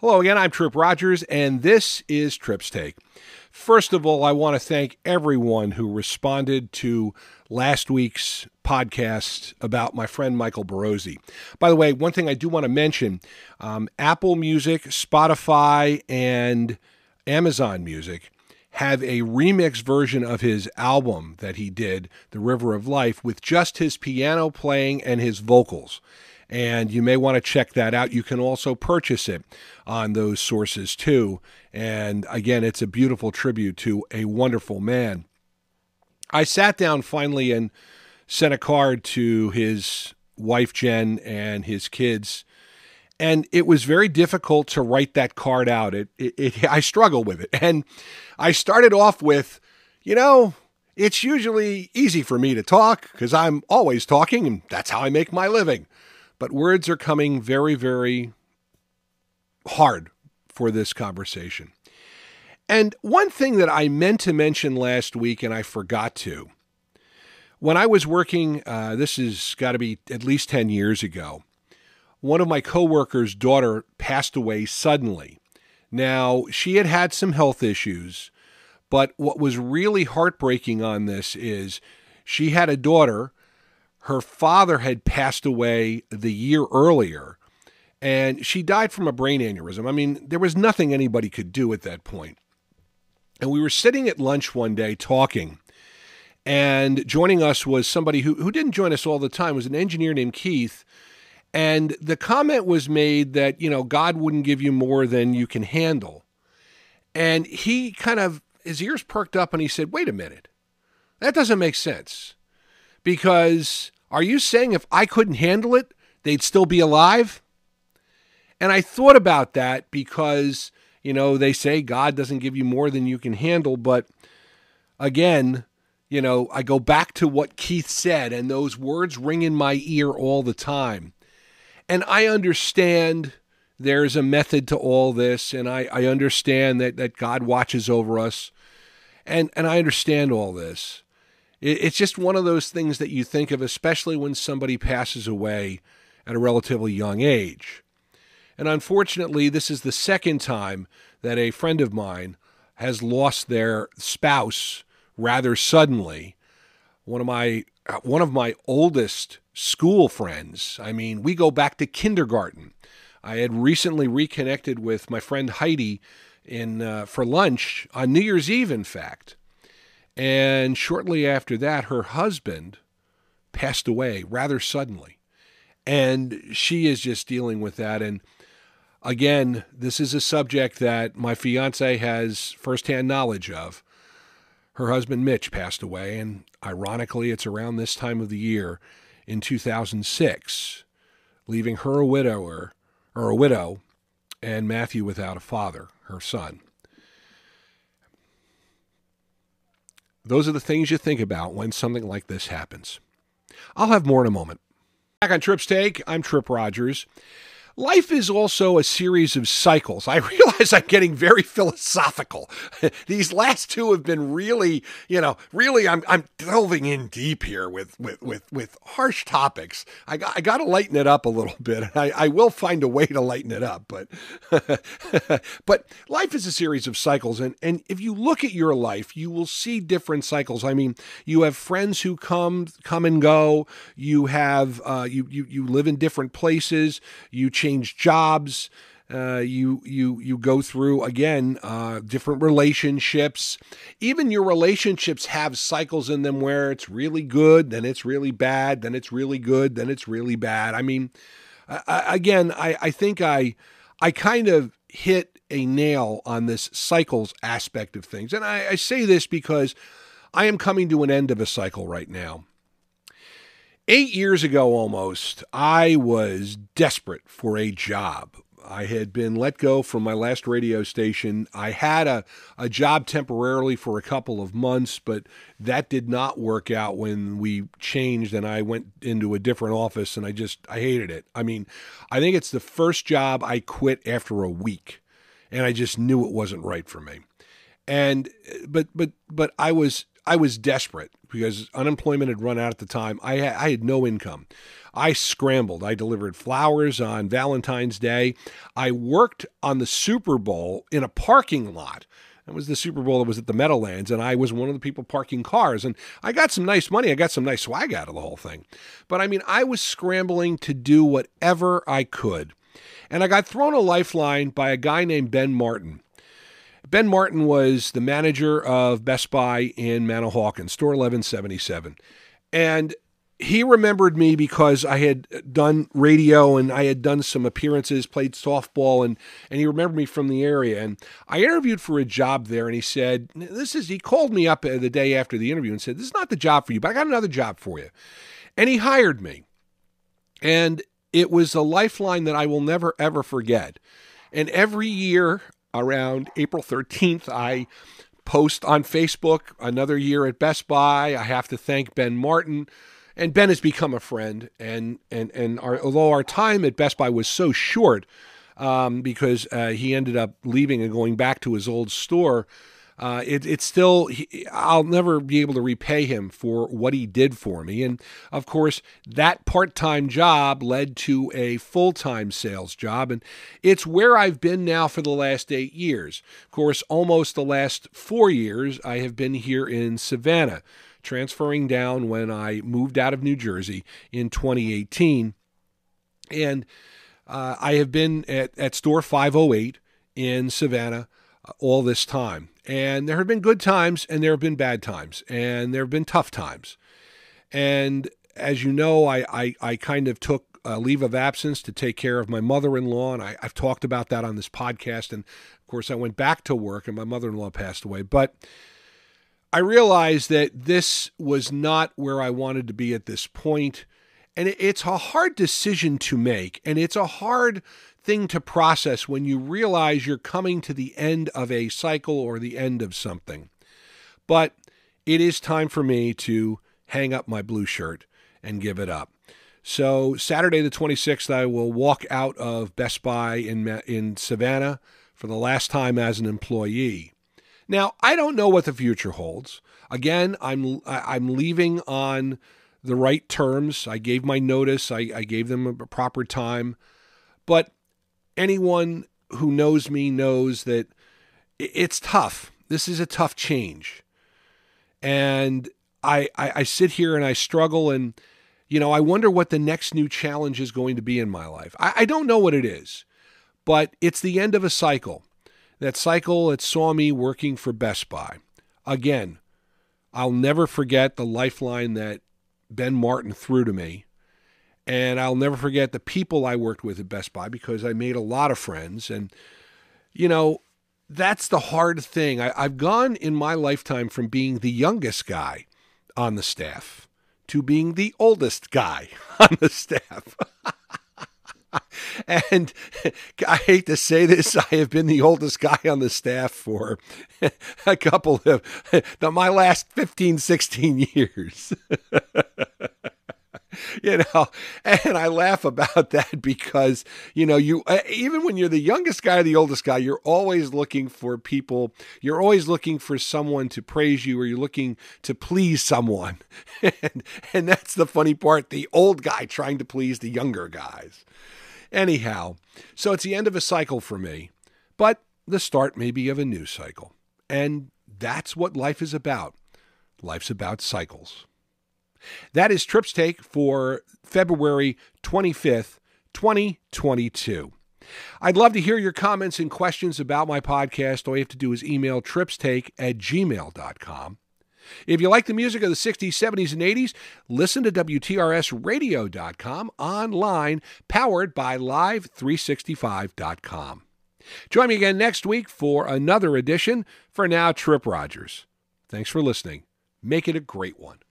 Hello again, I'm Tripp Rogers, and this is Tripp's Take. First of all, I want to thank everyone who responded to last week's podcast about my friend Michael Barozzi. By the way, one thing I do want to mention um, Apple Music, Spotify, and Amazon Music have a remix version of his album that he did, The River of Life, with just his piano playing and his vocals and you may want to check that out. You can also purchase it on those sources too. And again, it's a beautiful tribute to a wonderful man. I sat down finally and sent a card to his wife Jen and his kids. And it was very difficult to write that card out. It, it, it I struggle with it. And I started off with, you know, it's usually easy for me to talk because I'm always talking and that's how I make my living. But words are coming very, very hard for this conversation. And one thing that I meant to mention last week and I forgot to. When I was working, uh, this has got to be at least 10 years ago, one of my coworkers' daughter passed away suddenly. Now, she had had some health issues, but what was really heartbreaking on this is she had a daughter her father had passed away the year earlier and she died from a brain aneurysm. I mean, there was nothing anybody could do at that point. And we were sitting at lunch one day talking, and joining us was somebody who, who didn't join us all the time, was an engineer named Keith. And the comment was made that, you know, God wouldn't give you more than you can handle. And he kind of, his ears perked up and he said, wait a minute, that doesn't make sense. Because are you saying if I couldn't handle it, they'd still be alive? And I thought about that because, you know, they say God doesn't give you more than you can handle. But again, you know, I go back to what Keith said, and those words ring in my ear all the time. And I understand there's a method to all this, and I, I understand that, that God watches over us, and, and I understand all this. It's just one of those things that you think of, especially when somebody passes away at a relatively young age. And unfortunately, this is the second time that a friend of mine has lost their spouse rather suddenly. One of my one of my oldest school friends. I mean, we go back to kindergarten. I had recently reconnected with my friend Heidi in uh, for lunch on New Year's Eve, in fact. And shortly after that, her husband passed away rather suddenly. And she is just dealing with that. And again, this is a subject that my fiance has firsthand knowledge of. Her husband, Mitch, passed away. And ironically, it's around this time of the year in 2006, leaving her a widower or a widow and Matthew without a father, her son. Those are the things you think about when something like this happens. I'll have more in a moment. Back on Tripp's Take, I'm Tripp Rogers. Life is also a series of cycles. I realize I'm getting very philosophical. These last two have been really, you know, really I'm I'm delving in deep here with with with, with harsh topics. I got I got to lighten it up a little bit. I, I will find a way to lighten it up, but but life is a series of cycles, and and if you look at your life, you will see different cycles. I mean, you have friends who come come and go. You have uh, you you you live in different places. You change jobs. Uh, you you you go through again uh, different relationships. Even your relationships have cycles in them where it's really good, then it's really bad, then it's really good, then it's really bad. I mean, I, again, I, I think I I kind of hit a nail on this cycles aspect of things, and I, I say this because I am coming to an end of a cycle right now. Eight years ago, almost, I was desperate for a job. I had been let go from my last radio station. I had a, a job temporarily for a couple of months, but that did not work out when we changed and I went into a different office and I just, I hated it. I mean, I think it's the first job I quit after a week and I just knew it wasn't right for me and but but but I was I was desperate because unemployment had run out at the time. I, I had no income. I scrambled. I delivered flowers on Valentine's Day. I worked on the Super Bowl in a parking lot. It was the Super Bowl that was at the Meadowlands, and I was one of the people parking cars. And I got some nice money. I got some nice swag out of the whole thing. But I mean, I was scrambling to do whatever I could. And I got thrown a lifeline by a guy named Ben Martin. Ben Martin was the manager of Best Buy in Manahawkin, store 1177. And he remembered me because I had done radio and I had done some appearances, played softball, and and he remembered me from the area. And I interviewed for a job there, and he said, "This is." He called me up uh, the day after the interview and said, "This is not the job for you, but I got another job for you," and he hired me. And it was a lifeline that I will never ever forget. And every year around April 13th, I post on Facebook another year at Best Buy. I have to thank Ben Martin and Ben has become a friend. And and and our, although our time at Best Buy was so short, um, because uh, he ended up leaving and going back to his old store. Uh, it, it's still, he, I'll never be able to repay him for what he did for me. And of course, that part time job led to a full time sales job. And it's where I've been now for the last eight years. Of course, almost the last four years, I have been here in Savannah transferring down when I moved out of New Jersey in 2018. And uh, I have been at, at store 508 in Savannah uh, all this time. And there have been good times and there have been bad times and there have been tough times. And as you know, I, I, I kind of took a leave of absence to take care of my mother in law. And I, I've talked about that on this podcast. And of course, I went back to work and my mother in law passed away. But I realized that this was not where I wanted to be at this point. And it's a hard decision to make. And it's a hard thing to process when you realize you're coming to the end of a cycle or the end of something. But it is time for me to hang up my blue shirt and give it up. So Saturday the 26th, I will walk out of Best Buy in in Savannah for the last time as an employee. Now, I don't know what the future holds. Again, I'm I'm leaving on the right terms. I gave my notice. I, I gave them a proper time. But anyone who knows me knows that it's tough. This is a tough change. And I, I, I sit here and I struggle and you know, I wonder what the next new challenge is going to be in my life. I, I don't know what it is, but it's the end of a cycle. That cycle that saw me working for Best Buy. Again, I'll never forget the lifeline that Ben Martin threw to me. And I'll never forget the people I worked with at Best Buy because I made a lot of friends. And, you know, that's the hard thing. I, have gone in my lifetime from being the youngest guy on the staff to being the oldest guy on the staff. and I hate to say this, I have been the oldest guy on the staff for a couple of my last 15, 16 years. you know, and I laugh about that because, you know, you uh, even when you're the youngest guy or the oldest guy, you're always looking for people, you're always looking for someone to praise you or you're looking to please someone. and, and that's the funny part, the old guy trying to please the younger guys. Anyhow, so it's the end of a cycle for me, but the start maybe of a new cycle. And that's what life is about. Life's about cycles. That is Tripp's Take for February 25th, 2022. I'd love to hear your comments and questions about my podcast. All you have to do is email tripstake at gmail.com. If you like the music of the 60s, 70s, and 80s, listen to WTRSradio.com online, powered by Live365.com. Join me again next week for another edition. For now, Tripp Rogers. Thanks for listening. Make it a great one.